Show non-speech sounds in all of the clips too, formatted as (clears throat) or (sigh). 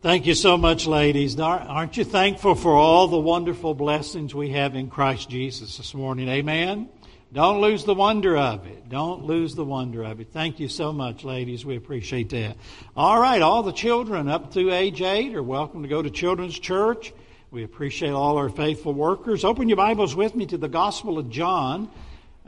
Thank you so much, ladies. Aren't you thankful for all the wonderful blessings we have in Christ Jesus this morning? Amen. Don't lose the wonder of it. Don't lose the wonder of it. Thank you so much, ladies. We appreciate that. All right, all the children up to age eight are welcome to go to Children's Church. We appreciate all our faithful workers. Open your Bibles with me to the Gospel of John.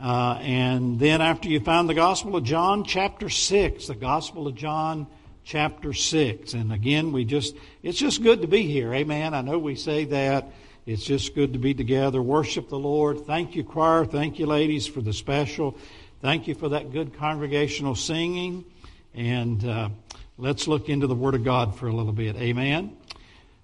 Uh, and then after you find the Gospel of John, chapter 6, the Gospel of John, chapter 6. And again, we just, it's just good to be here. Amen. I know we say that. It's just good to be together, worship the Lord. Thank you, choir. Thank you, ladies, for the special. Thank you for that good congregational singing. And uh, let's look into the Word of God for a little bit. Amen.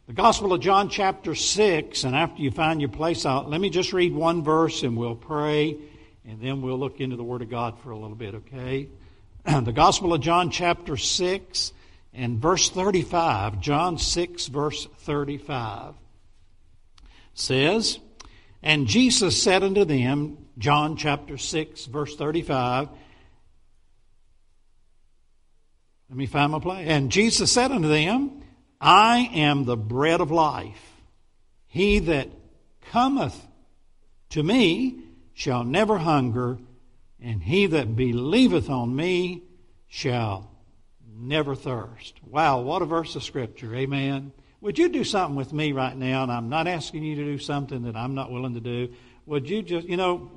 The Gospel of John, chapter 6, and after you find your place out, let me just read one verse and we'll pray, and then we'll look into the Word of God for a little bit, okay? (clears throat) the Gospel of John, chapter 6, and verse 35. John 6, verse 35 says, And Jesus said unto them, John chapter 6, verse 35, let me find my place. And Jesus said unto them, I am the bread of life. He that cometh to me shall never hunger, and he that believeth on me shall never thirst. Wow, what a verse of Scripture. Amen. Would you do something with me right now? And I'm not asking you to do something that I'm not willing to do. Would you just, you know,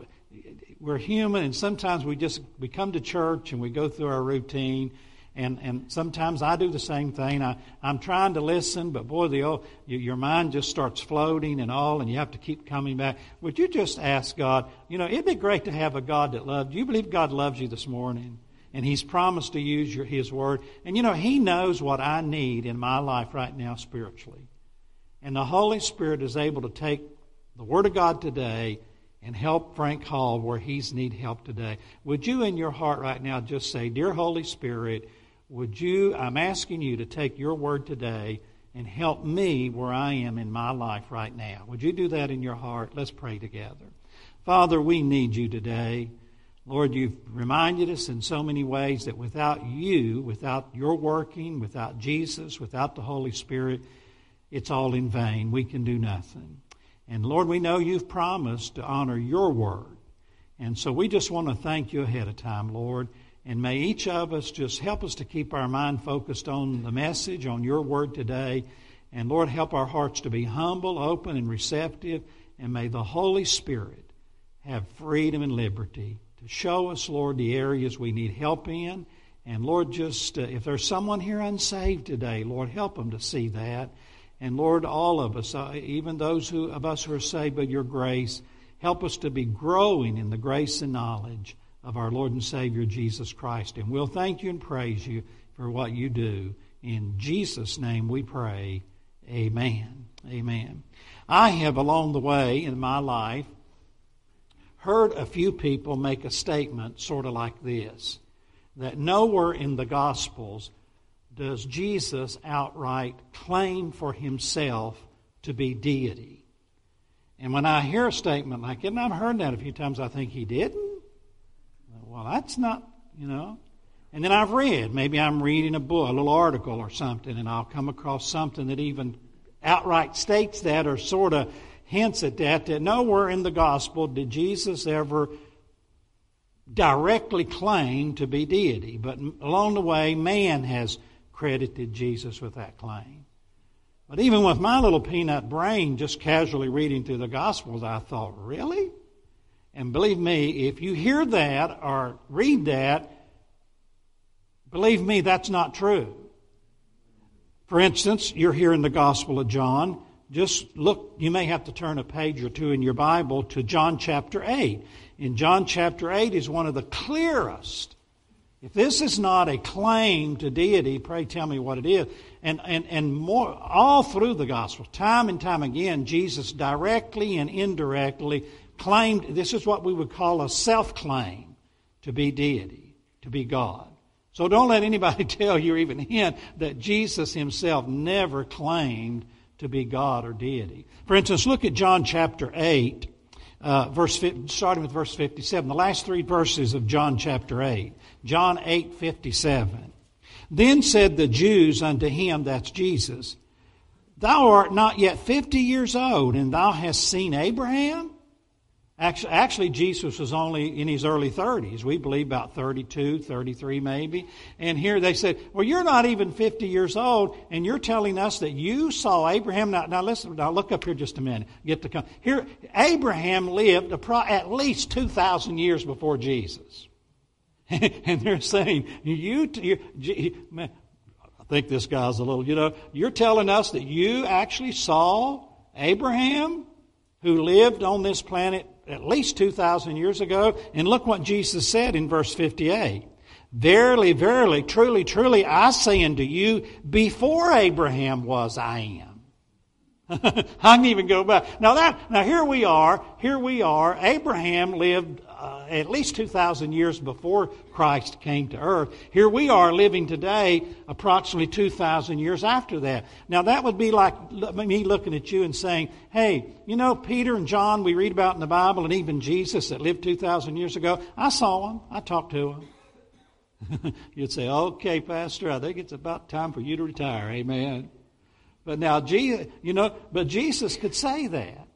we're human and sometimes we just, we come to church and we go through our routine. And, and sometimes I do the same thing. I, I'm trying to listen, but boy, the old, your mind just starts floating and all, and you have to keep coming back. Would you just ask God? You know, it'd be great to have a God that loved you believe God loves you this morning? And He's promised to use your, His Word. And you know, He knows what I need in my life right now spiritually. And the Holy Spirit is able to take the Word of God today and help Frank Hall where he's need help today. Would you in your heart right now just say, Dear Holy Spirit, would you, I'm asking you to take your word today and help me where I am in my life right now. Would you do that in your heart? Let's pray together. Father, we need you today. Lord, you've reminded us in so many ways that without you, without your working, without Jesus, without the Holy Spirit, it's all in vain. We can do nothing. And Lord, we know you've promised to honor your word. And so we just want to thank you ahead of time, Lord. And may each of us just help us to keep our mind focused on the message, on your word today. And Lord, help our hearts to be humble, open, and receptive. And may the Holy Spirit have freedom and liberty to show us, Lord, the areas we need help in. And Lord, just uh, if there's someone here unsaved today, Lord, help them to see that. And Lord, all of us, uh, even those who, of us who are saved by your grace, help us to be growing in the grace and knowledge of our Lord and Savior Jesus Christ. And we'll thank you and praise you for what you do. In Jesus' name we pray. Amen. Amen. I have along the way in my life heard a few people make a statement sort of like this that nowhere in the Gospels does Jesus outright claim for himself to be deity. And when I hear a statement like it, and I've heard that a few times, I think he didn't. Well, that's not, you know. And then I've read, maybe I'm reading a book, a little article or something, and I'll come across something that even outright states that or sort of hints at that, that nowhere in the gospel did Jesus ever directly claim to be deity. But along the way, man has credited Jesus with that claim. But even with my little peanut brain, just casually reading through the Gospels, I thought, really? And believe me, if you hear that or read that, believe me, that's not true. For instance, you're here in the Gospel of John just look, you may have to turn a page or two in your Bible to John chapter 8. In John chapter 8 is one of the clearest. If this is not a claim to deity, pray tell me what it is. And, and, and more, all through the gospel, time and time again, Jesus directly and indirectly claimed, this is what we would call a self-claim to be deity, to be God. So don't let anybody (laughs) tell you even hint that Jesus himself never claimed to be God or deity. For instance, look at John chapter 8, uh, verse, starting with verse 57, the last three verses of John chapter 8. John 8, 57. Then said the Jews unto him, that's Jesus, Thou art not yet fifty years old, and thou hast seen Abraham? Actually, actually, Jesus was only in his early 30s. We believe about 32, 33 maybe. And here they said, well, you're not even 50 years old, and you're telling us that you saw Abraham. Now, now listen, now look up here just a minute. Get to come. Here, Abraham lived at least 2,000 years before Jesus. (laughs) and they're saying, you, you man, I think this guy's a little, you know, you're telling us that you actually saw Abraham who lived on this planet at least 2,000 years ago. And look what Jesus said in verse 58. Verily, verily, truly, truly, I say unto you, before Abraham was, I am. (laughs) I can even go back. Now that, now here we are, here we are. Abraham lived uh, at least 2,000 years before Christ came to earth. Here we are living today approximately 2,000 years after that. Now that would be like me looking at you and saying, hey, you know, Peter and John we read about in the Bible and even Jesus that lived 2,000 years ago, I saw them. I talked to them. (laughs) You'd say, okay, Pastor, I think it's about time for you to retire. Amen. But now, you know, but Jesus could say that.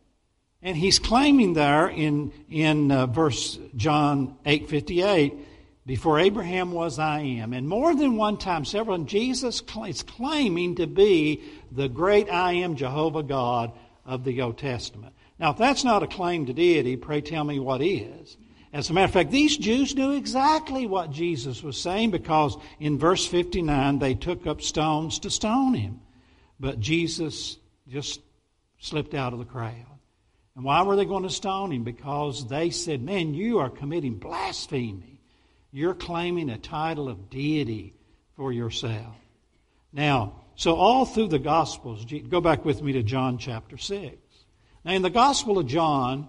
And he's claiming there in, in uh, verse John 8.58, before Abraham was, I am. And more than one time, several, and Jesus is claiming to be the great I am Jehovah God of the Old Testament. Now, if that's not a claim to deity, pray tell me what is. As a matter of fact, these Jews knew exactly what Jesus was saying because in verse 59 they took up stones to stone him. But Jesus just slipped out of the crowd. And why were they going to stone him? Because they said, Man, you are committing blasphemy. You're claiming a title of deity for yourself. Now, so all through the Gospels, go back with me to John chapter 6. Now, in the Gospel of John,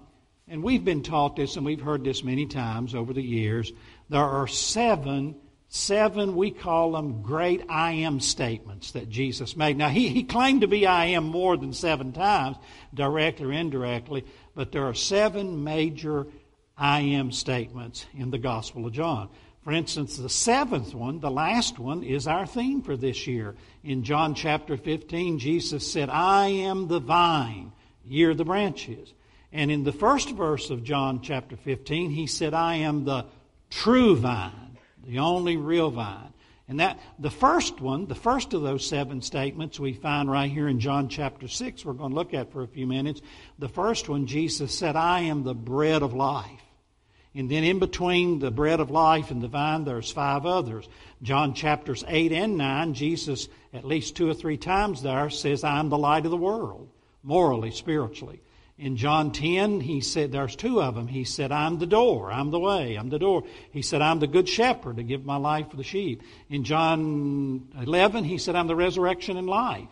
and we've been taught this and we've heard this many times over the years, there are seven seven, we call them great I am statements that Jesus made. Now, he, he claimed to be I am more than seven times, directly or indirectly, but there are seven major I am statements in the Gospel of John. For instance, the seventh one, the last one, is our theme for this year. In John chapter 15, Jesus said, I am the vine, ye are the branches. And in the first verse of John chapter 15, he said, I am the true vine the only real vine. And that the first one, the first of those seven statements we find right here in John chapter 6, we're going to look at for a few minutes. The first one, Jesus said, I am the bread of life. And then in between the bread of life and the vine, there's five others. John chapters 8 and 9, Jesus, at least two or three times there, says, I'm the light of the world, morally, spiritually. In John 10, he said, there's two of them. He said, I'm the door, I'm the way, I'm the door. He said, I'm the good shepherd to give my life for the sheep. In John 11, he said, I'm the resurrection and life.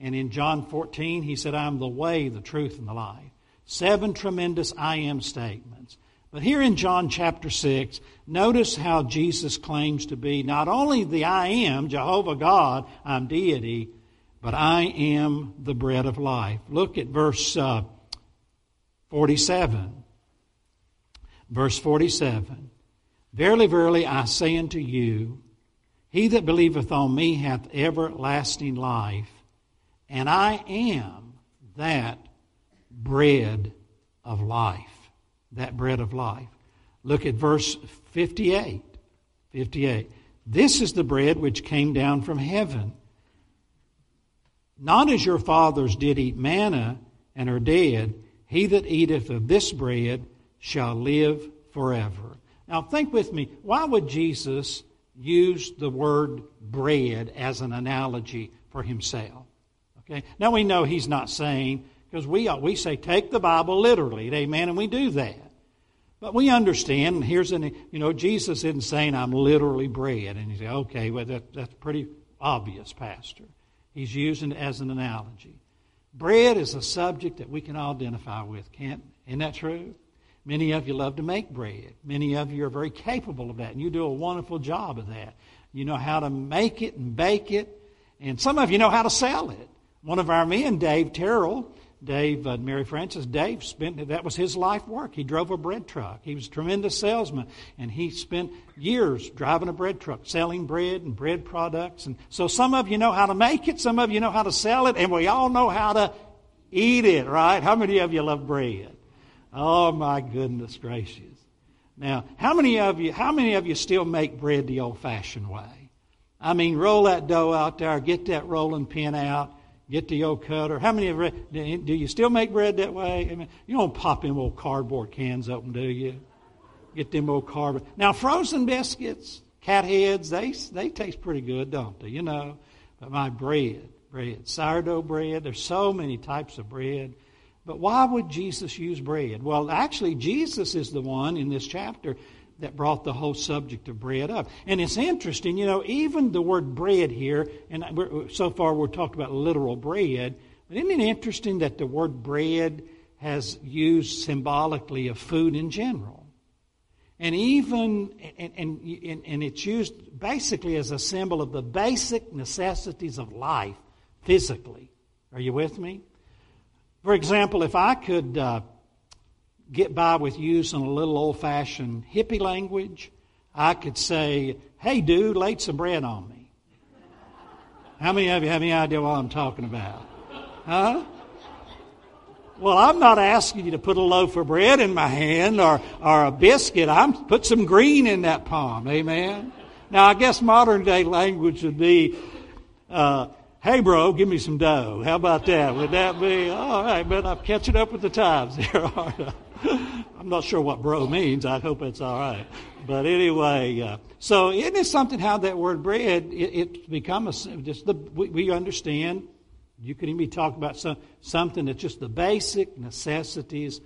And in John 14, he said, I'm the way, the truth, and the life. Seven tremendous I am statements. But here in John chapter 6, notice how Jesus claims to be not only the I am, Jehovah God, I'm deity, but I am the bread of life. Look at verse uh, 47. Verse 47 Verily, verily, I say unto you, he that believeth on me hath everlasting life, and I am that bread of life. That bread of life. Look at verse 58. 58. This is the bread which came down from heaven. Not as your fathers did eat manna and are dead, he that eateth of this bread shall live forever. Now, think with me. Why would Jesus use the word bread as an analogy for himself? Okay. Now we know he's not saying because we we say take the Bible literally, amen, and we do that. But we understand. Here's an you know Jesus isn't saying I'm literally bread, and you say okay, well that, that's pretty obvious, Pastor. He's using it as an analogy. Bread is a subject that we can all identify with, can't? Isn't that true? Many of you love to make bread. Many of you are very capable of that, and you do a wonderful job of that. You know how to make it and bake it, and some of you know how to sell it. One of our men, Dave Terrell, Dave and Mary Frances, Dave spent, that was his life work. He drove a bread truck. He was a tremendous salesman, and he spent years driving a bread truck, selling bread and bread products. And so some of you know how to make it, some of you know how to sell it, and we all know how to eat it, right? How many of you love bread? Oh my goodness gracious. Now, how many of you, how many of you still make bread the old fashioned way? I mean, roll that dough out there, get that rolling pin out, get the old cutter. How many of you, do you still make bread that way? I mean, you don't pop them old cardboard cans open, do you? Get them old cardboard. Now, frozen biscuits, cat heads, they, they taste pretty good, don't they? You know, but my bread, bread, sourdough bread, there's so many types of bread. But why would Jesus use bread? Well, actually, Jesus is the one in this chapter that brought the whole subject of bread up. And it's interesting, you know, even the word bread here, and so far we're talking about literal bread, but isn't it interesting that the word bread has used symbolically of food in general? And even, and, and, and it's used basically as a symbol of the basic necessities of life physically. Are you with me? For example, if I could uh, get by with using a little old fashioned hippie language, I could say, hey, dude, lay some bread on me. How many of you have any idea what I'm talking about? Huh? Well, I'm not asking you to put a loaf of bread in my hand or, or a biscuit. I'm put some green in that palm. Amen. Now, I guess modern day language would be, uh, Hey, bro, give me some dough. How about that? Would that be all right? But I'm catching up with the times (laughs) here. (laughs) I'm not sure what bro means. I hope it's all right. But anyway, uh, so isn't it something how that word bread it, it's become a just the we, we understand. You can even be talking about some, something that's just the basic necessities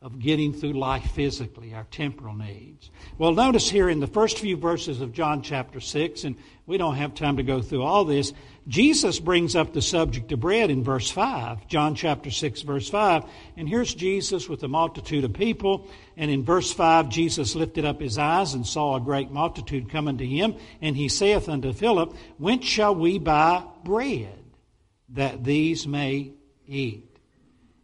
of getting through life physically, our temporal needs. Well, notice here in the first few verses of John chapter 6, and we don't have time to go through all this, Jesus brings up the subject of bread in verse 5, John chapter 6, verse 5. And here's Jesus with a multitude of people. And in verse 5, Jesus lifted up his eyes and saw a great multitude coming to him. And he saith unto Philip, Whence shall we buy bread that these may eat?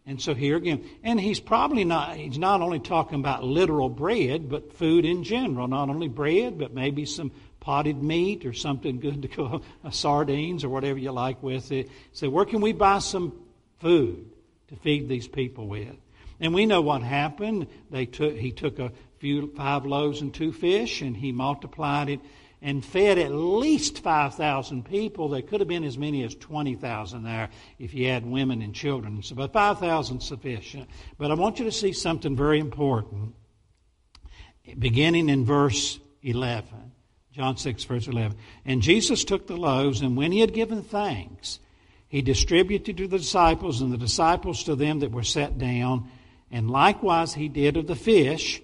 And so here again, and he's probably not, he's not only talking about literal bread, but food in general. Not only bread, but maybe some potted meat or something good to go, uh, sardines or whatever you like with it. So where can we buy some food to feed these people with? And we know what happened. They took, he took a few, five loaves and two fish and he multiplied it and fed at least 5,000 people. There could have been as many as 20,000 there if you had women and children. So, but 5,000 sufficient. But I want you to see something very important. Beginning in verse 11. John 6, verse 11. And Jesus took the loaves, and when he had given thanks, he distributed to the disciples, and the disciples to them that were set down. And likewise he did of the fish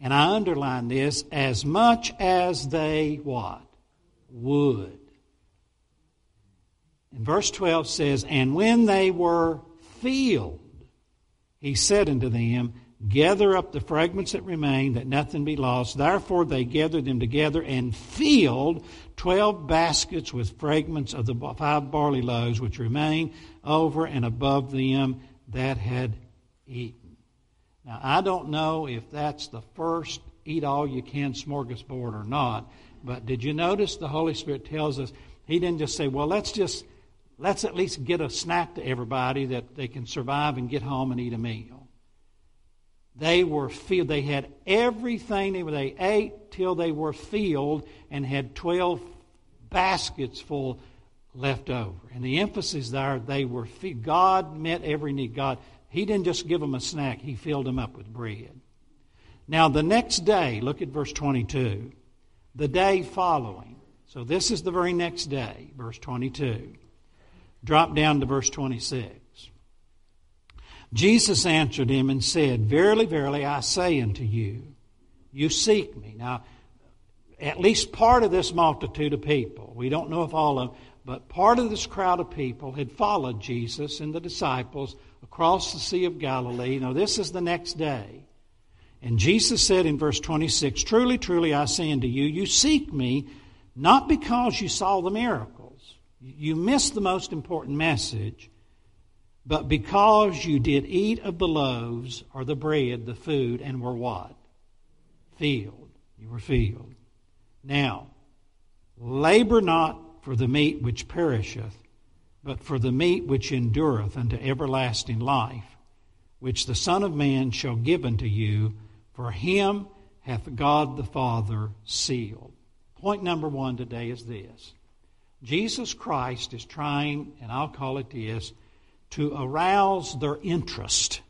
and I underline this, as much as they what? Would. And verse 12 says, And when they were filled, he said unto them, Gather up the fragments that remain, that nothing be lost. Therefore they gathered them together and filled twelve baskets with fragments of the five barley loaves which remained over and above them that had eaten. Now, I don't know if that's the first eat all you can smorgasbord or not, but did you notice the Holy Spirit tells us He didn't just say, well, let's just, let's at least get a snack to everybody that they can survive and get home and eat a meal. They were filled. They had everything. They, ate till they were filled and had 12 baskets full left over. And the emphasis there, they were filled. God met every need. God he didn't just give them a snack, he filled them up with bread. Now, the next day, look at verse 22. The day following. So, this is the very next day, verse 22. Drop down to verse 26. Jesus answered him and said, Verily, verily, I say unto you, you seek me. Now, at least part of this multitude of people, we don't know if all of them, but part of this crowd of people had followed Jesus and the disciples across the Sea of Galilee. Now, this is the next day. And Jesus said in verse 26 Truly, truly, I say unto you, you seek me not because you saw the miracles. You missed the most important message, but because you did eat of the loaves or the bread, the food, and were what? Filled. You were filled. Now, labor not for the meat which perisheth, but for the meat which endureth unto everlasting life, which the Son of Man shall give unto you, for him hath God the Father sealed. Point number one today is this Jesus Christ is trying, and I'll call it this, to arouse their interest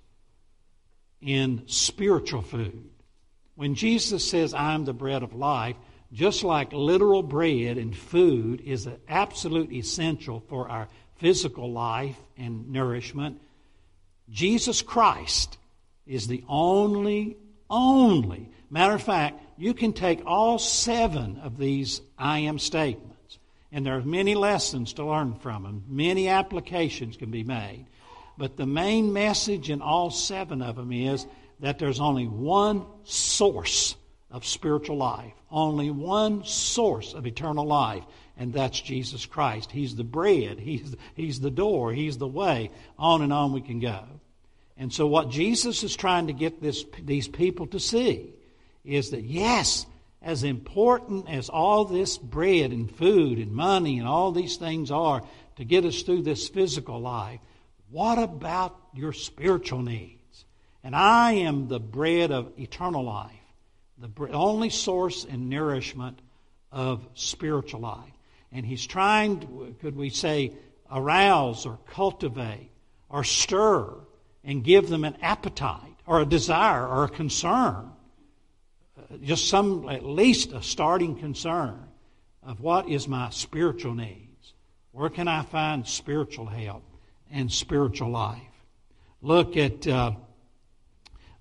in spiritual food. When Jesus says, I'm the bread of life, just like literal bread and food is an absolute essential for our physical life and nourishment, Jesus Christ is the only, only. Matter of fact, you can take all seven of these I am statements, and there are many lessons to learn from them. Many applications can be made. But the main message in all seven of them is that there's only one source of spiritual life, only one source of eternal life, and that's Jesus Christ. He's the bread, He's, he's the door, He's the way. On and on we can go. And so, what Jesus is trying to get this, these people to see is that, yes, as important as all this bread and food and money and all these things are to get us through this physical life, what about your spiritual needs? And I am the bread of eternal life, the only source and nourishment of spiritual life. And he's trying, to, could we say, arouse or cultivate or stir and give them an appetite or a desire or a concern. Just some, at least a starting concern of what is my spiritual needs? Where can I find spiritual help and spiritual life? Look at uh,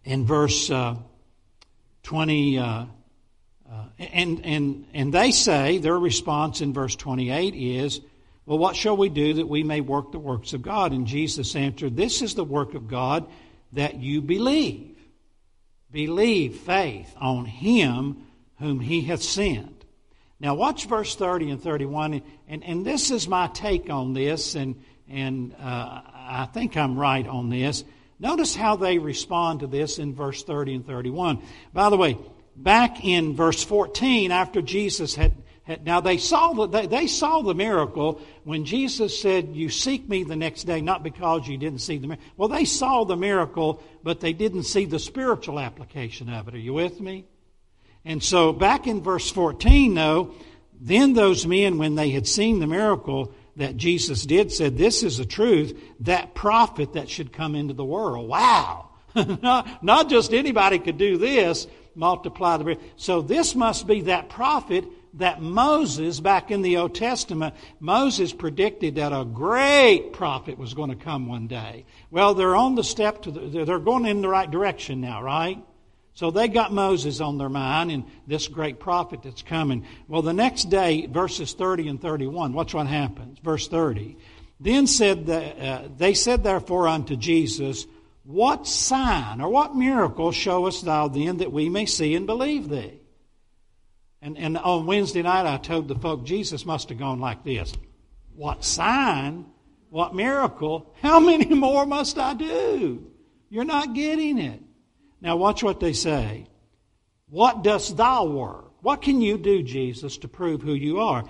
in verse uh, 20. Uh, uh, and, and, and they say, their response in verse 28 is, Well, what shall we do that we may work the works of God? And Jesus answered, This is the work of God that you believe. Believe faith on him whom he hath sent. Now, watch verse 30 and 31, and, and this is my take on this, and, and uh, I think I'm right on this. Notice how they respond to this in verse 30 and 31. By the way, back in verse 14, after Jesus had, had now they saw the, they, they saw the miracle when Jesus said, "You seek me the next day, not because you didn't see the miracle." Well, they saw the miracle, but they didn't see the spiritual application of it. Are you with me? And so, back in verse 14, though, then those men, when they had seen the miracle that Jesus did, said, "This is the truth. That prophet that should come into the world." Wow. (laughs) not, just anybody could do this, multiply the bread. So this must be that prophet that Moses, back in the Old Testament, Moses predicted that a great prophet was going to come one day. Well, they're on the step to the, they're going in the right direction now, right? So they got Moses on their mind and this great prophet that's coming. Well, the next day, verses 30 and 31, watch what happens. Verse 30. Then said the, uh, they said therefore unto Jesus, what sign or what miracle showest thou then that we may see and believe thee? And, and on Wednesday night, I told the folk Jesus must have gone like this What sign? What miracle? How (laughs) many more must I do? You're not getting it. Now, watch what they say. What dost thou work? What can you do, Jesus, to prove who you are?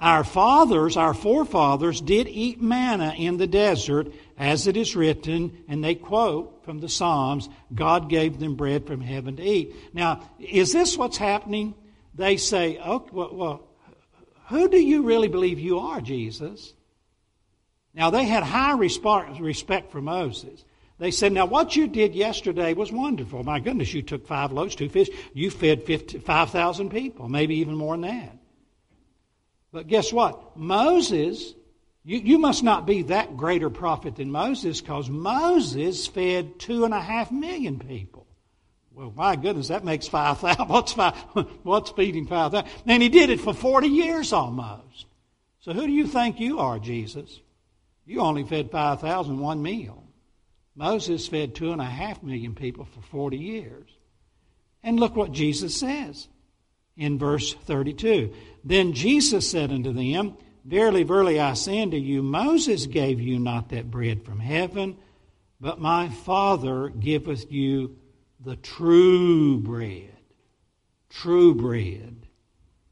Our fathers, our forefathers, did eat manna in the desert, as it is written, and they quote from the Psalms, God gave them bread from heaven to eat. Now, is this what's happening? They say, oh, well, well who do you really believe you are, Jesus? Now, they had high respect for Moses. They said, Now, what you did yesterday was wonderful. My goodness, you took five loaves, two fish. You fed 5,000 people, maybe even more than that. But guess what? Moses, you, you must not be that greater prophet than Moses because Moses fed two and a half million people. Well, my goodness, that makes 5,000. (laughs) What's, five, what's feeding 5,000? And he did it for 40 years almost. So who do you think you are, Jesus? You only fed 5,000 one meal. Moses fed two and a half million people for 40 years. And look what Jesus says in verse 32. Then Jesus said unto them, Verily, verily, I say unto you, Moses gave you not that bread from heaven, but my Father giveth you the true bread. True bread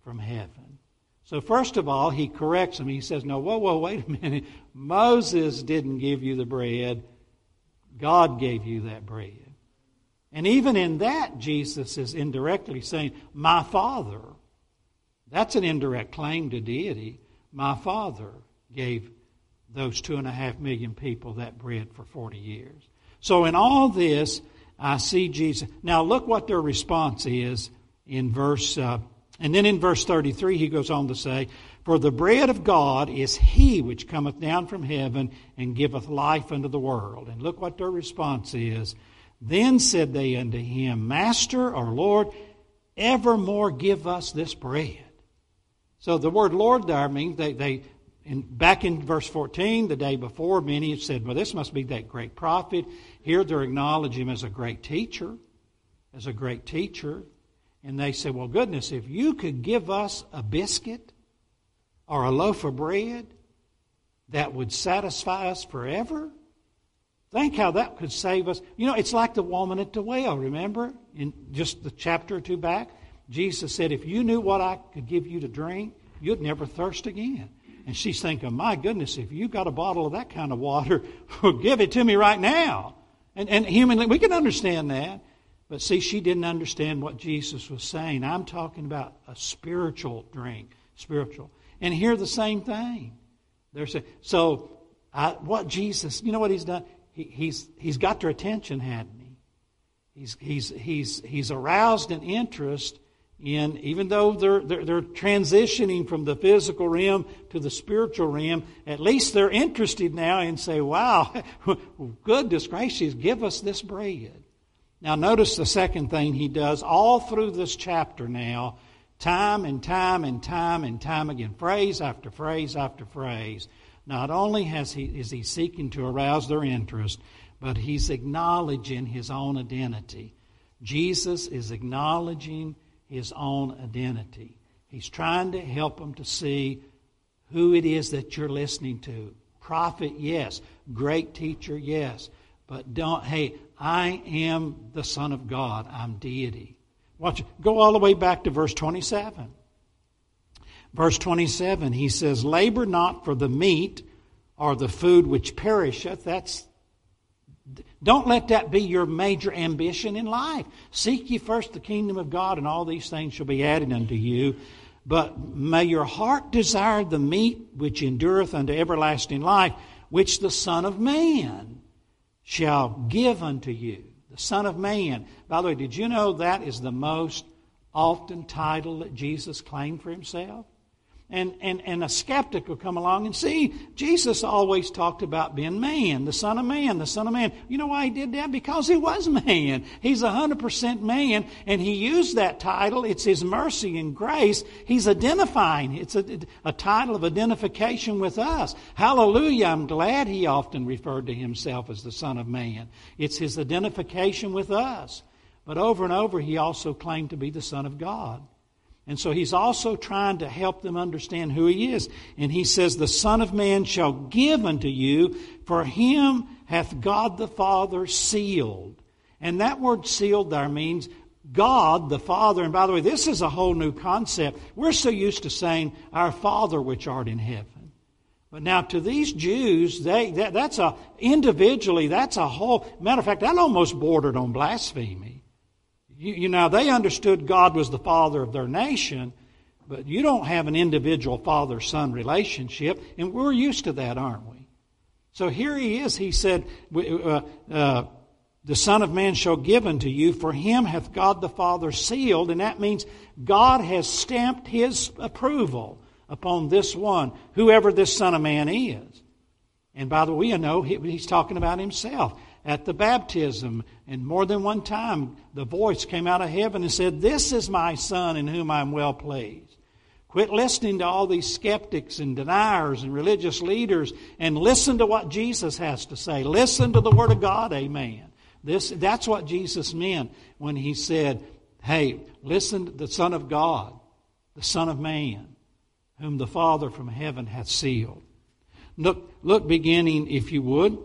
from heaven. So, first of all, he corrects him. He says, No, whoa, whoa, wait a minute. Moses didn't give you the bread, God gave you that bread. And even in that, Jesus is indirectly saying, My Father. That's an indirect claim to deity. My Father gave those two and a half million people that bread for 40 years. So, in all this, I see Jesus. Now, look what their response is in verse, uh, and then in verse 33, he goes on to say, For the bread of God is he which cometh down from heaven and giveth life unto the world. And look what their response is. Then said they unto him, Master or Lord, evermore give us this bread. So the word Lord there means they, they in, back in verse 14, the day before, many said, Well, this must be that great prophet. Here they're acknowledging him as a great teacher, as a great teacher. And they said, Well, goodness, if you could give us a biscuit or a loaf of bread that would satisfy us forever, Think how that could save us. You know, it's like the woman at the well, remember? In just the chapter or two back, Jesus said, If you knew what I could give you to drink, you'd never thirst again. And she's thinking, My goodness, if you've got a bottle of that kind of water, (laughs) give it to me right now. And, and humanly, we can understand that. But see, she didn't understand what Jesus was saying. I'm talking about a spiritual drink, spiritual. And hear the same thing. There's a, so I, what Jesus, you know what he's done? he, he's, he's got their attention, hadn't he? He's, he's, he's, he's aroused an interest in, even though they're, they're, they're transitioning from the physical realm to the spiritual realm, at least they're interested now and say, wow, (laughs) goodness gracious, give us this bread. Now, notice the second thing he does all through this chapter now, time and time and time and time again, phrase after phrase after phrase. Not only has he, is he seeking to arouse their interest, but he's acknowledging his own identity. Jesus is acknowledging his own identity. He's trying to help them to see who it is that you're listening to. Prophet, yes. Great teacher, yes. But don't, hey, I am the Son of God. I'm deity. Watch, go all the way back to verse 27. Verse 27, he says, Labor not for the meat or the food which perisheth. That's don't let that be your major ambition in life. Seek ye first the kingdom of God, and all these things shall be added unto you. But may your heart desire the meat which endureth unto everlasting life, which the Son of Man shall give unto you. The Son of Man. By the way, did you know that is the most often title that Jesus claimed for himself? And, and, and a skeptic will come along and see Jesus always talked about being man, the Son of Man, the Son of Man. You know why he did that? Because he was man. He's 100% man, and he used that title. It's his mercy and grace. He's identifying. It's a, a title of identification with us. Hallelujah. I'm glad he often referred to himself as the Son of Man. It's his identification with us. But over and over, he also claimed to be the Son of God. And so he's also trying to help them understand who he is. And he says, The Son of Man shall give unto you, for him hath God the Father sealed. And that word sealed there means God the Father. And by the way, this is a whole new concept. We're so used to saying, Our Father which art in heaven. But now to these Jews, they, that, that's a, individually, that's a whole, matter of fact, that almost bordered on blasphemy. You, you know, they understood God was the father of their nation, but you don't have an individual father son relationship, and we're used to that, aren't we? So here he is. He said, uh, uh, The Son of Man shall give unto you, for him hath God the Father sealed, and that means God has stamped his approval upon this one, whoever this Son of Man is. And by the way, you know, he's talking about himself at the baptism. And more than one time, the voice came out of heaven and said, This is my son in whom I'm well pleased. Quit listening to all these skeptics and deniers and religious leaders and listen to what Jesus has to say. Listen to the Word of God, amen. This, that's what Jesus meant when he said, Hey, listen to the Son of God, the Son of Man. whom the Father from heaven hath sealed. Look, look beginning, if you would.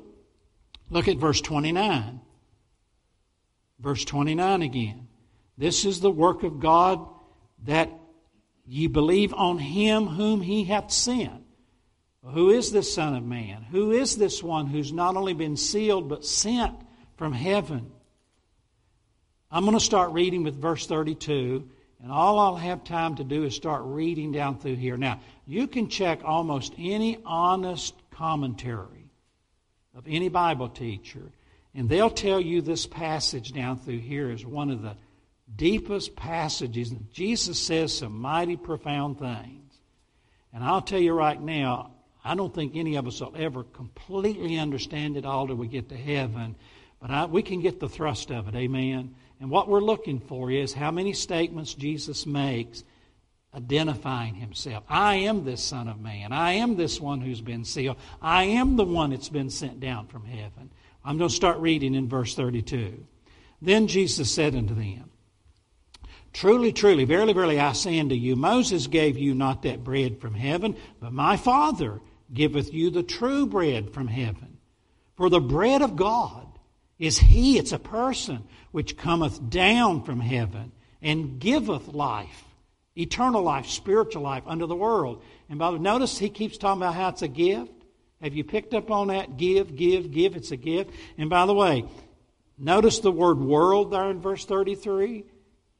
Look at verse 29. Verse 29 again. This is the work of God that ye believe on him whom he hath sent. Who is this Son of Man? Who is this one who's not only been sealed but sent from heaven? I'm going to start reading with verse 32, and all I'll have time to do is start reading down through here. Now, you can check almost any honest commentary of any Bible teacher, and they'll tell you this passage down through here is one of the deepest passages. Jesus says some mighty profound things. And I'll tell you right now, I don't think any of us will ever completely understand it all till we get to heaven, but I, we can get the thrust of it. Amen. And what we're looking for is how many statements Jesus makes identifying himself. I am this Son of Man. I am this one who's been sealed. I am the one that's been sent down from heaven. I'm going to start reading in verse 32. Then Jesus said unto them, Truly, truly, verily, verily, I say unto you, Moses gave you not that bread from heaven, but my Father giveth you the true bread from heaven. For the bread of God is He, it's a person, which cometh down from heaven and giveth life, eternal life, spiritual life under the world. And by the notice he keeps talking about how it's a gift. Have you picked up on that? Give, give, give. It's a gift. And by the way, notice the word world there in verse 33.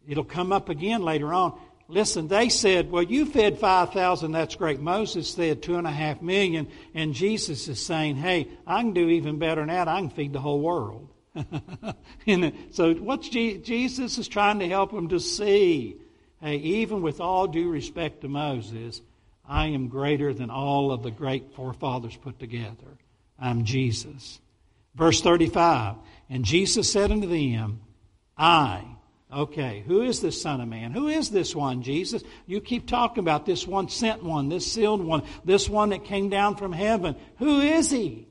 It'll come up again later on. Listen, they said, well, you fed 5,000, that's great. Moses fed two and a half million, and Jesus is saying, hey, I can do even better than that. I can feed the whole world. (laughs) so what Jesus is trying to help them to see, hey, even with all due respect to Moses, I am greater than all of the great forefathers put together. I'm Jesus. Verse 35, and Jesus said unto them, I Okay, who is this Son of Man? Who is this one, Jesus? You keep talking about this one sent one, this sealed one, this one that came down from heaven. Who is he?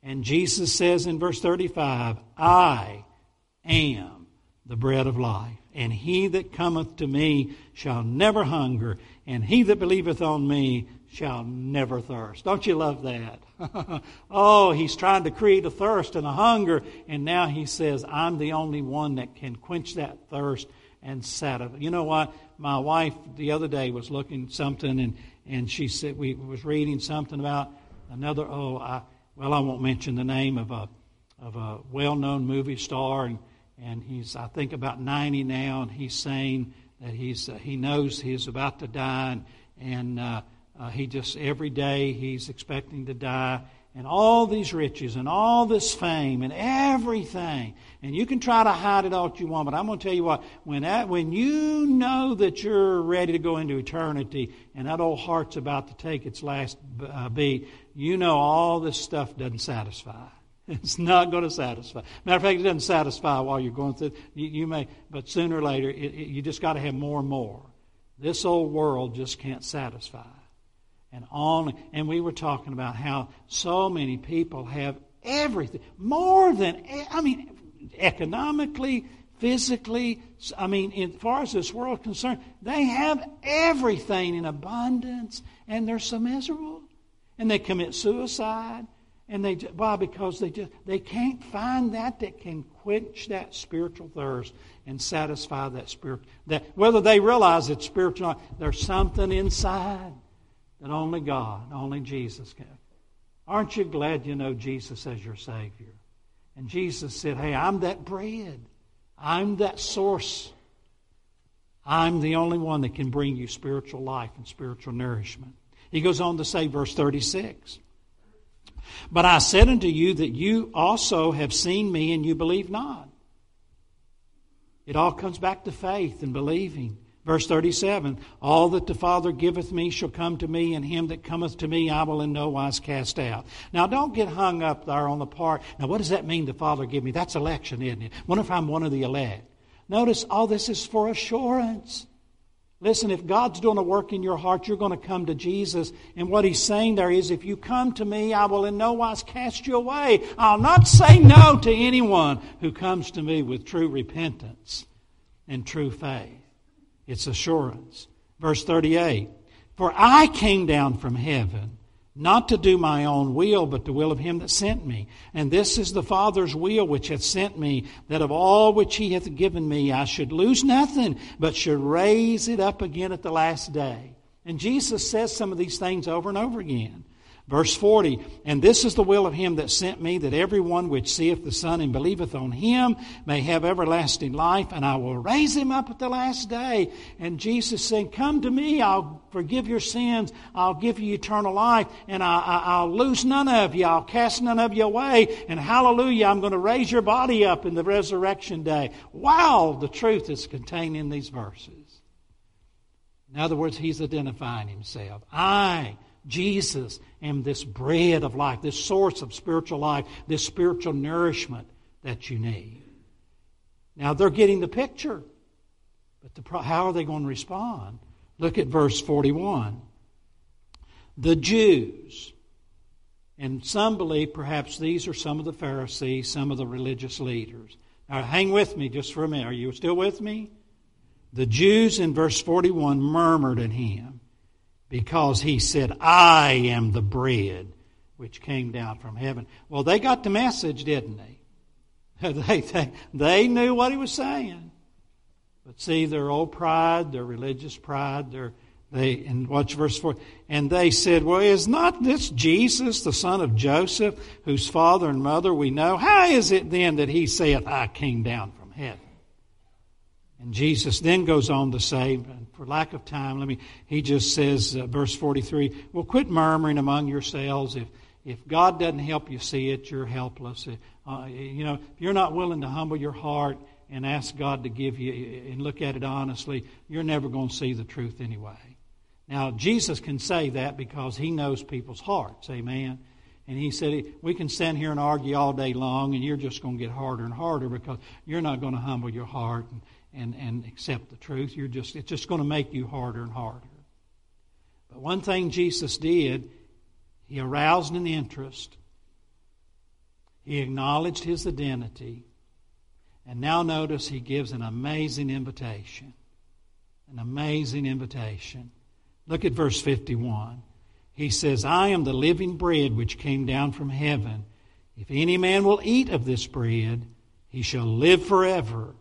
And Jesus says in verse 35, I am the bread of life. And he that cometh to me shall never hunger, and he that believeth on me shall never thirst. Don't you love that? (laughs) oh, he's trying to create a thirst and a hunger, and now he says, I'm the only one that can quench that thirst and satisfy. You know what? My wife the other day was looking something, and, and she said, we was reading something about another, oh, I, well, I won't mention the name of a, of a well known movie star, and, and he's, I think, about 90 now, and he's saying that he's, uh, he knows he's about to die, and, and uh, uh, he just, every day, he's expecting to die. And all these riches and all this fame and everything. And you can try to hide it all you want, but I'm going to tell you what, when, that, when you know that you're ready to go into eternity and that old heart's about to take its last uh, beat, you know all this stuff doesn't satisfy. It's not going to satisfy. Matter of fact, it doesn't satisfy while you're going through. You, you may, but sooner or later, it, it, you just got to have more and more. This old world just can't satisfy and on. And we were talking about how so many people have everything, more than, I mean, economically, physically, I mean, as far as this world is concerned, they have everything in abundance, and they're so miserable. And they commit suicide. And they why? Because they just they can't find that that can quench that spiritual thirst and satisfy that spirit. That whether they realize it's spiritual, there's something inside that only God, only Jesus can. Aren't you glad you know Jesus as your Savior? And Jesus said, Hey, I'm that bread. I'm that source. I'm the only one that can bring you spiritual life and spiritual nourishment. He goes on to say, verse 36. But I said unto you that you also have seen me and you believe not. It all comes back to faith and believing. Verse 37 All that the Father giveth me shall come to me, and him that cometh to me I will in no wise cast out. Now, don't get hung up there on the part. Now, what does that mean, the Father give me? That's election, isn't it? What if I'm one of the elect? Notice all this is for assurance. Listen, if God's doing a work in your heart, you're going to come to Jesus. And what he's saying there is, if you come to me, I will in no wise cast you away. I'll not say no to anyone who comes to me with true repentance and true faith. It's assurance. Verse 38 For I came down from heaven, not to do my own will, but the will of him that sent me. And this is the Father's will which hath sent me, that of all which he hath given me I should lose nothing, but should raise it up again at the last day. And Jesus says some of these things over and over again. Verse 40, and this is the will of him that sent me, that every one which seeth the Son and believeth on him may have everlasting life, and I will raise him up at the last day. And Jesus said, Come to me, I'll forgive your sins, I'll give you eternal life, and I, will lose none of you, I'll cast none of you away, and hallelujah, I'm going to raise your body up in the resurrection day. Wow, the truth is contained in these verses. In other words, he's identifying himself. I Jesus am this bread of life, this source of spiritual life, this spiritual nourishment that you need. Now they're getting the picture, but the, how are they going to respond? Look at verse 41. The Jews, and some believe perhaps these are some of the Pharisees, some of the religious leaders. Now hang with me just for a minute. Are you still with me? The Jews in verse 41 murmured at him because he said, I am the bread which came down from heaven. Well, they got the message, didn't they? (laughs) they, they, they knew what he was saying. But see, their old pride, their religious pride, their, they, and watch verse 4. And they said, Well, is not this Jesus, the son of Joseph, whose father and mother we know? How is it then that he saith, I came down from heaven? And Jesus then goes on to say, for lack of time, let me, he just says, uh, verse 43, well, quit murmuring among yourselves. If, if God doesn't help you see it, you're helpless. Uh, you know, if you're not willing to humble your heart and ask God to give you and look at it honestly, you're never going to see the truth anyway. Now, Jesus can say that because he knows people's hearts. Amen. And he said, We can stand here and argue all day long, and you're just going to get harder and harder because you're not going to humble your heart. And, and, and accept the truth. You're just, it's just going to make you harder and harder. But one thing Jesus did, he aroused an interest. He acknowledged his identity. And now notice he gives an amazing invitation. An amazing invitation. Look at verse 51. He says, I am the living bread which came down from heaven. If any man will eat of this bread, he shall live forever.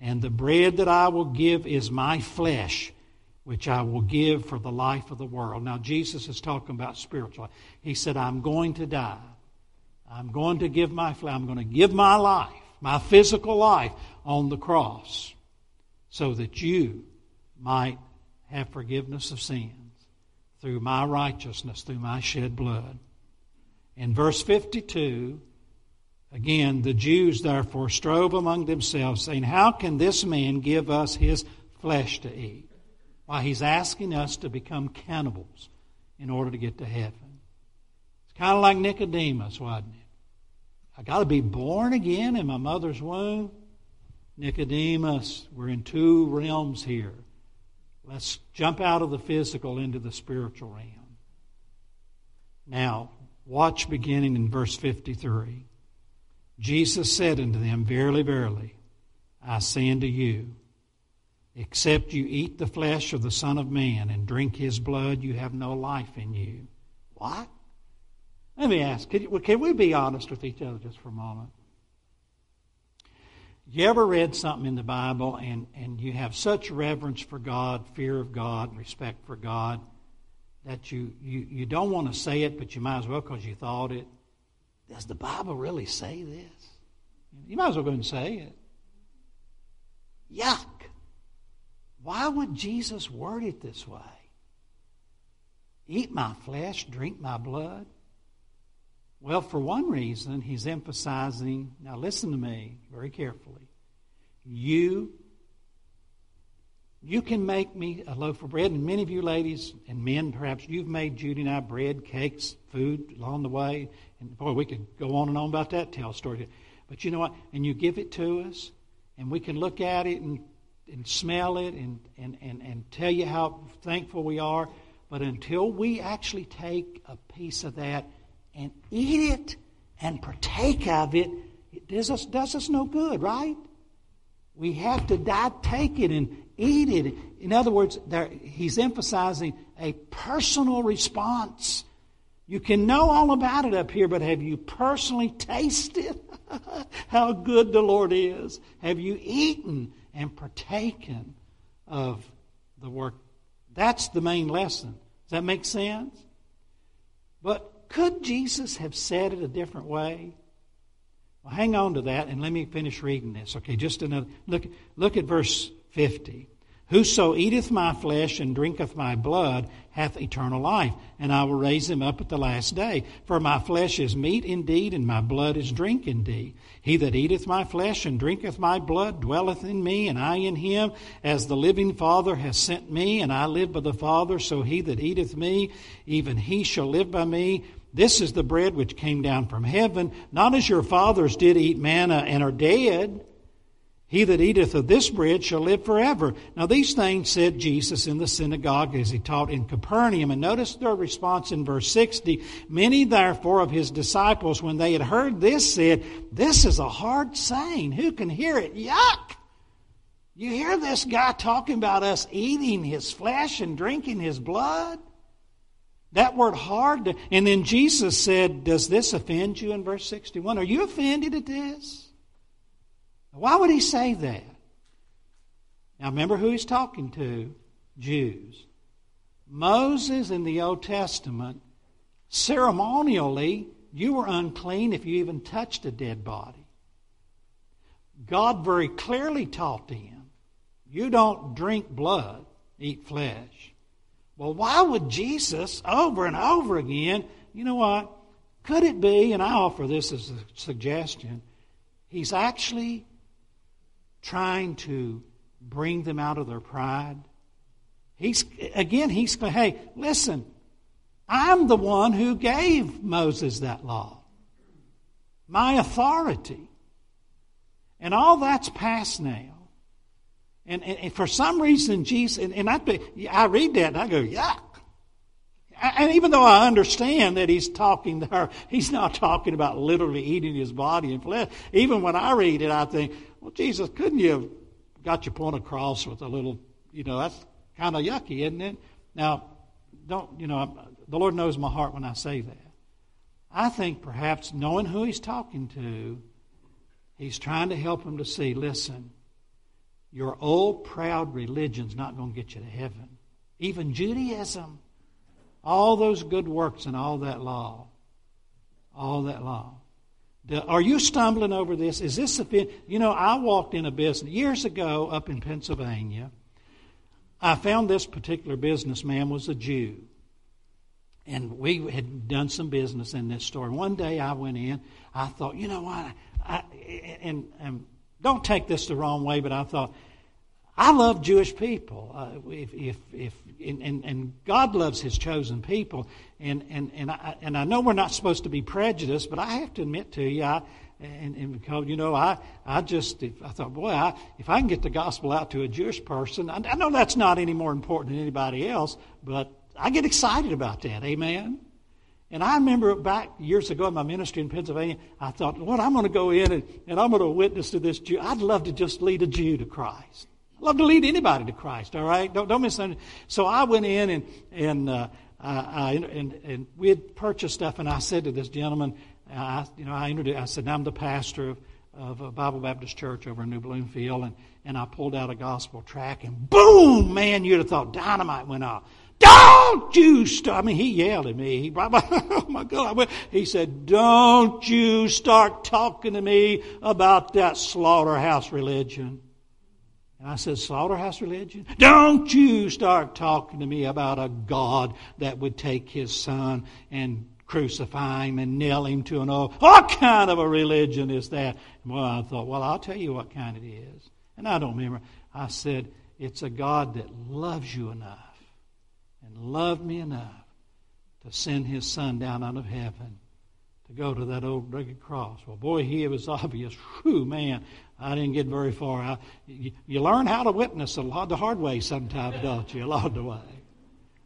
And the bread that I will give is my flesh, which I will give for the life of the world. Now, Jesus is talking about spiritual. He said, I'm going to die. I'm going to give my flesh. I'm going to give my life, my physical life, on the cross so that you might have forgiveness of sins through my righteousness, through my shed blood. In verse 52, Again, the Jews therefore strove among themselves, saying, How can this man give us his flesh to eat? Why, he's asking us to become cannibals in order to get to heaven. It's kind of like Nicodemus, wasn't it? I got to be born again in my mother's womb. Nicodemus, we're in two realms here. Let's jump out of the physical into the spiritual realm. Now, watch beginning in verse 53. Jesus said unto them, Verily, verily, I say unto you, except you eat the flesh of the Son of Man and drink his blood, you have no life in you. What? Let me ask, can, we be honest with each other just for a moment? You ever read something in the Bible and, and you have such reverence for God, fear of God, respect for God, that you, you, you don't want to say it, but you might as well because you thought it? Does the Bible really say this? You might as well go and say it. Yuck. Why would Jesus word it this way? Eat my flesh, drink my blood? Well, for one reason, he's emphasizing, now listen to me very carefully. You you can make me a loaf of bread, and many of you ladies and men, perhaps you've made Judy and I bread, cakes, food along the way. And boy, we could go on and on about that, tell story. But you know what? And you give it to us, and we can look at it and, and smell it and, and, and, and tell you how thankful we are. But until we actually take a piece of that and eat it and partake of it, it does us, does us no good, right? We have to die, take it and it. In other words, there, he's emphasizing a personal response. You can know all about it up here, but have you personally tasted (laughs) how good the Lord is? Have you eaten and partaken of the work? That's the main lesson. Does that make sense? But could Jesus have said it a different way? Well, hang on to that and let me finish reading this. Okay, just another look. Look at verse fifty. Whoso eateth my flesh and drinketh my blood hath eternal life, and I will raise him up at the last day. For my flesh is meat indeed, and my blood is drink indeed. He that eateth my flesh and drinketh my blood dwelleth in me, and I in him. As the living Father has sent me, and I live by the Father, so he that eateth me, even he shall live by me. This is the bread which came down from heaven, not as your fathers did eat manna and are dead. He that eateth of this bread shall live forever. Now, these things said Jesus in the synagogue as he taught in Capernaum. And notice their response in verse 60. Many, therefore, of his disciples, when they had heard this, said, This is a hard saying. Who can hear it? Yuck! You hear this guy talking about us eating his flesh and drinking his blood? That word hard. And then Jesus said, Does this offend you in verse 61? Are you offended at this? Why would he say that? Now remember who he's talking to Jews. Moses in the Old Testament, ceremonially, you were unclean if you even touched a dead body. God very clearly taught them, you don't drink blood, eat flesh. Well, why would Jesus over and over again, you know what? Could it be, and I offer this as a suggestion, he's actually trying to bring them out of their pride. He's, again, he's going, hey, listen, I'm the one who gave Moses that law. My authority. And all that's past now. And, and, and for some reason, Jesus, and, and I, I read that and I go, yuck. And even though I understand that he's talking there, he's not talking about literally eating his body and flesh. Even when I read it, I think, well, Jesus, couldn't you have got your point across with a little, you know, that's kind of yucky, isn't it? Now, don't, you know, the Lord knows my heart when I say that. I think perhaps knowing who he's talking to, he's trying to help him to see listen, your old proud religion's not going to get you to heaven. Even Judaism, all those good works and all that law, all that law. Are you stumbling over this? Is this a you know? I walked in a business years ago up in Pennsylvania. I found this particular businessman was a Jew, and we had done some business in this store. One day I went in. I thought, you know what? I, and, and don't take this the wrong way, but I thought I love Jewish people. Uh, if, if, if, and, and, God loves His chosen people. And, and, and, I, and I know we're not supposed to be prejudiced, but I have to admit to you, I, and, and because, you know, I, I just, I thought, boy, I, if I can get the gospel out to a Jewish person, I, I know that's not any more important than anybody else, but I get excited about that. Amen? And I remember back years ago in my ministry in Pennsylvania, I thought, Lord, I'm going to go in and, and I'm going to witness to this Jew. I'd love to just lead a Jew to Christ love to lead anybody to Christ, all right? Don't, don't misunderstand. So I went in and, and, uh, I, and, and we had purchased stuff, and I said to this gentleman, I, you know, I introduced, I said, I'm the pastor of, of a Bible Baptist church over in New Bloomfield, and, and I pulled out a gospel tract, and boom, man, you'd have thought dynamite went off. Don't you start. I mean, he yelled at me. He, (laughs) oh my God. He said, Don't you start talking to me about that slaughterhouse religion. And I said, Slaughterhouse religion? Don't you start talking to me about a God that would take his son and crucify him and nail him to an oak. What kind of a religion is that? Well, I thought, well, I'll tell you what kind it is. And I don't remember. I said, it's a God that loves you enough and loved me enough to send his son down out of heaven to go to that old rugged cross. Well, boy, he was (laughs) obvious. Whew, man, I didn't get very far. I, you, you, learn how to witness a lot the hard way sometimes, don't you? (laughs) Along the way.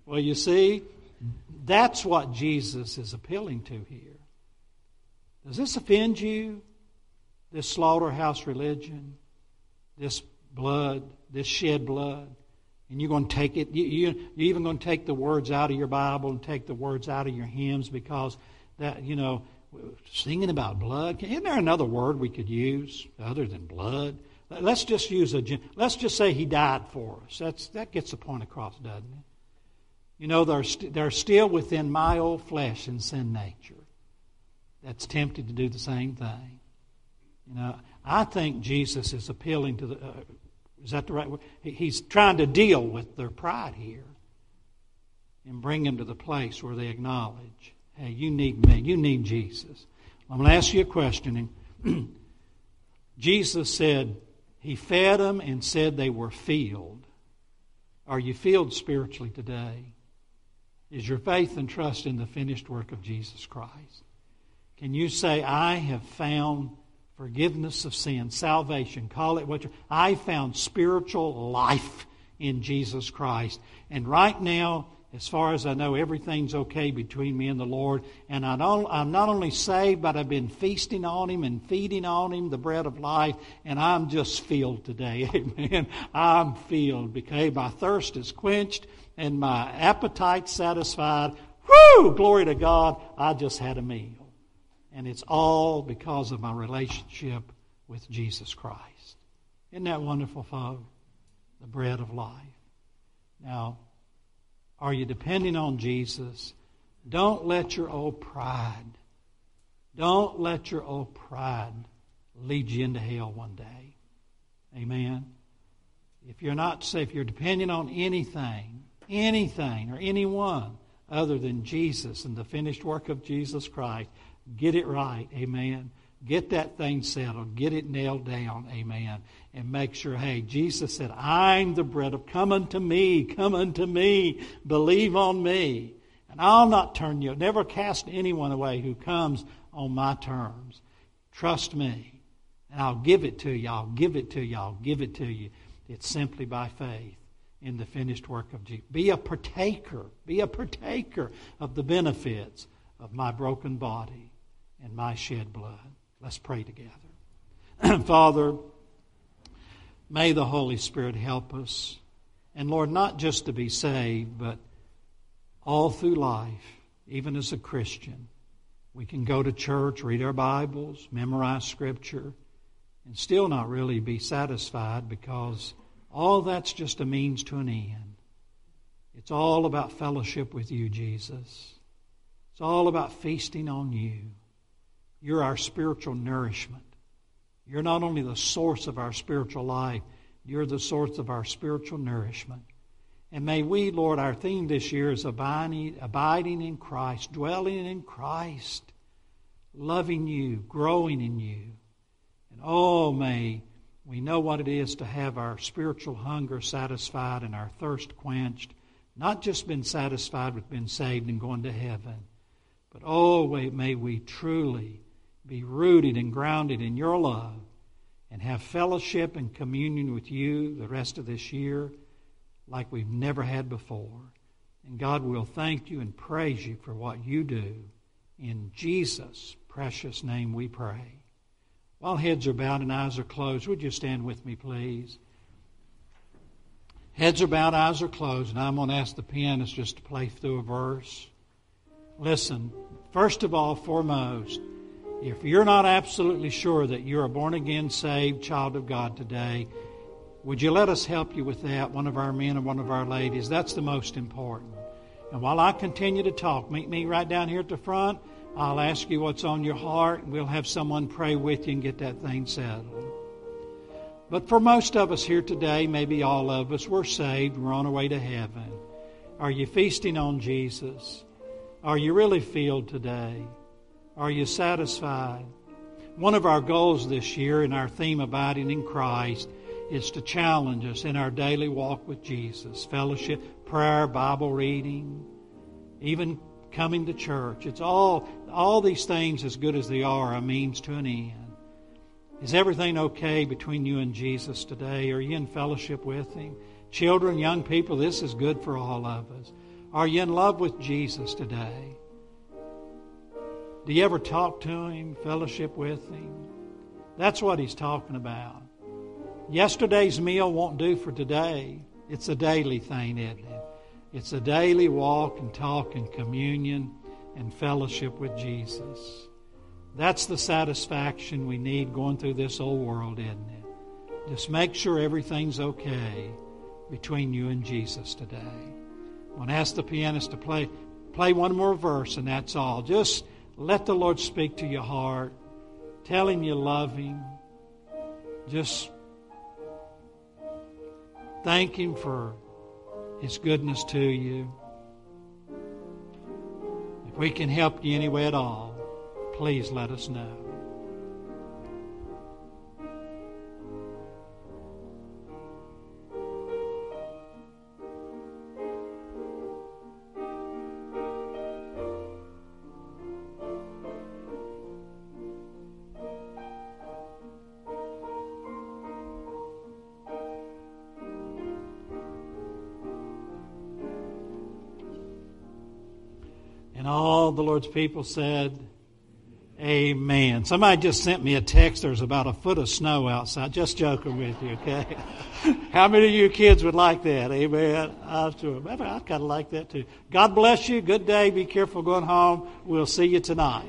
Well, you see, that's what Jesus is appealing to here. Does this offend you? This slaughterhouse religion? This blood? This shed blood? And you're going to take it, you, you, you're even going to take the words out of your Bible and take the words out of your hymns because that, you know, singing about blood. Isn't there another word we could use other than blood? Let's just use a. Let's just say he died for us. That's that gets the point across, doesn't it? You know, they're, st- they're still within my old flesh and sin nature that's tempted to do the same thing. You know, I think Jesus is appealing to the. Uh, is that the right word? He's trying to deal with their pride here and bring them to the place where they acknowledge, hey, you need me. You need Jesus. I'm going to ask you a question. (clears throat) Jesus said, He fed them and said they were filled. Are you filled spiritually today? Is your faith and trust in the finished work of Jesus Christ? Can you say, I have found forgiveness of sin, salvation, call it what you I found spiritual life in Jesus Christ. And right now, as far as I know, everything's okay between me and the Lord. And I am not only saved, but I've been feasting on Him and feeding on Him, the bread of life, and I'm just filled today. (laughs) Amen. I'm filled because my thirst is quenched and my appetite satisfied. Whoo! Glory to God. I just had a meal. And it's all because of my relationship with Jesus Christ. Isn't that wonderful, folks? The bread of life. Now, are you depending on Jesus? Don't let your old pride, don't let your old pride lead you into hell one day. Amen. If you're not if you're depending on anything, anything or anyone other than Jesus and the finished work of Jesus Christ, Get it right. Amen. Get that thing settled. Get it nailed down. Amen. And make sure, hey, Jesus said, I'm the bread of, come unto me, come unto me, believe on me. And I'll not turn you, never cast anyone away who comes on my terms. Trust me. And I'll give it to you. I'll give it to you. I'll give it to you. It's simply by faith in the finished work of Jesus. Be a partaker. Be a partaker of the benefits of my broken body and my shed blood. Let's pray together. (clears throat) Father, may the Holy Spirit help us. And Lord, not just to be saved, but all through life, even as a Christian, we can go to church, read our Bibles, memorize Scripture, and still not really be satisfied because all that's just a means to an end. It's all about fellowship with you, Jesus. It's all about feasting on you. You're our spiritual nourishment. You're not only the source of our spiritual life, you're the source of our spiritual nourishment. And may we, Lord, our theme this year is abiding, abiding in Christ, dwelling in Christ, loving you, growing in you. And oh, may we know what it is to have our spiritual hunger satisfied and our thirst quenched, not just been satisfied with being saved and going to heaven, but oh, may we truly be rooted and grounded in your love and have fellowship and communion with you the rest of this year like we've never had before. And God will thank you and praise you for what you do. In Jesus' precious name we pray. While heads are bowed and eyes are closed, would you stand with me, please? Heads are bowed, eyes are closed, and I'm going to ask the pianist just to play through a verse. Listen, first of all, foremost, if you're not absolutely sure that you're a born again, saved child of God today, would you let us help you with that? One of our men or one of our ladies. That's the most important. And while I continue to talk, meet me right down here at the front. I'll ask you what's on your heart, and we'll have someone pray with you and get that thing settled. But for most of us here today, maybe all of us, we're saved, we're on our way to heaven. Are you feasting on Jesus? Are you really filled today? Are you satisfied? One of our goals this year in our theme abiding in Christ is to challenge us in our daily walk with Jesus, fellowship, prayer, Bible reading, even coming to church. It's all all these things as good as they are a means to an end. Is everything okay between you and Jesus today? Are you in fellowship with him? Children, young people, this is good for all of us. Are you in love with Jesus today? Do you ever talk to him, fellowship with him? That's what he's talking about. Yesterday's meal won't do for today. It's a daily thing, isn't it? It's a daily walk and talk and communion and fellowship with Jesus. That's the satisfaction we need going through this old world, isn't it? Just make sure everything's okay between you and Jesus today. I want to ask the pianist to play play one more verse, and that's all. Just let the Lord speak to your heart. Tell Him you love Him. Just thank Him for His goodness to you. If we can help you any way at all, please let us know. Lord's people said, Amen. Somebody just sent me a text. There's about a foot of snow outside. Just joking with you, okay? (laughs) How many of you kids would like that? Amen. I. I kind of like that too. God bless you. Good day. Be careful going home. We'll see you tonight.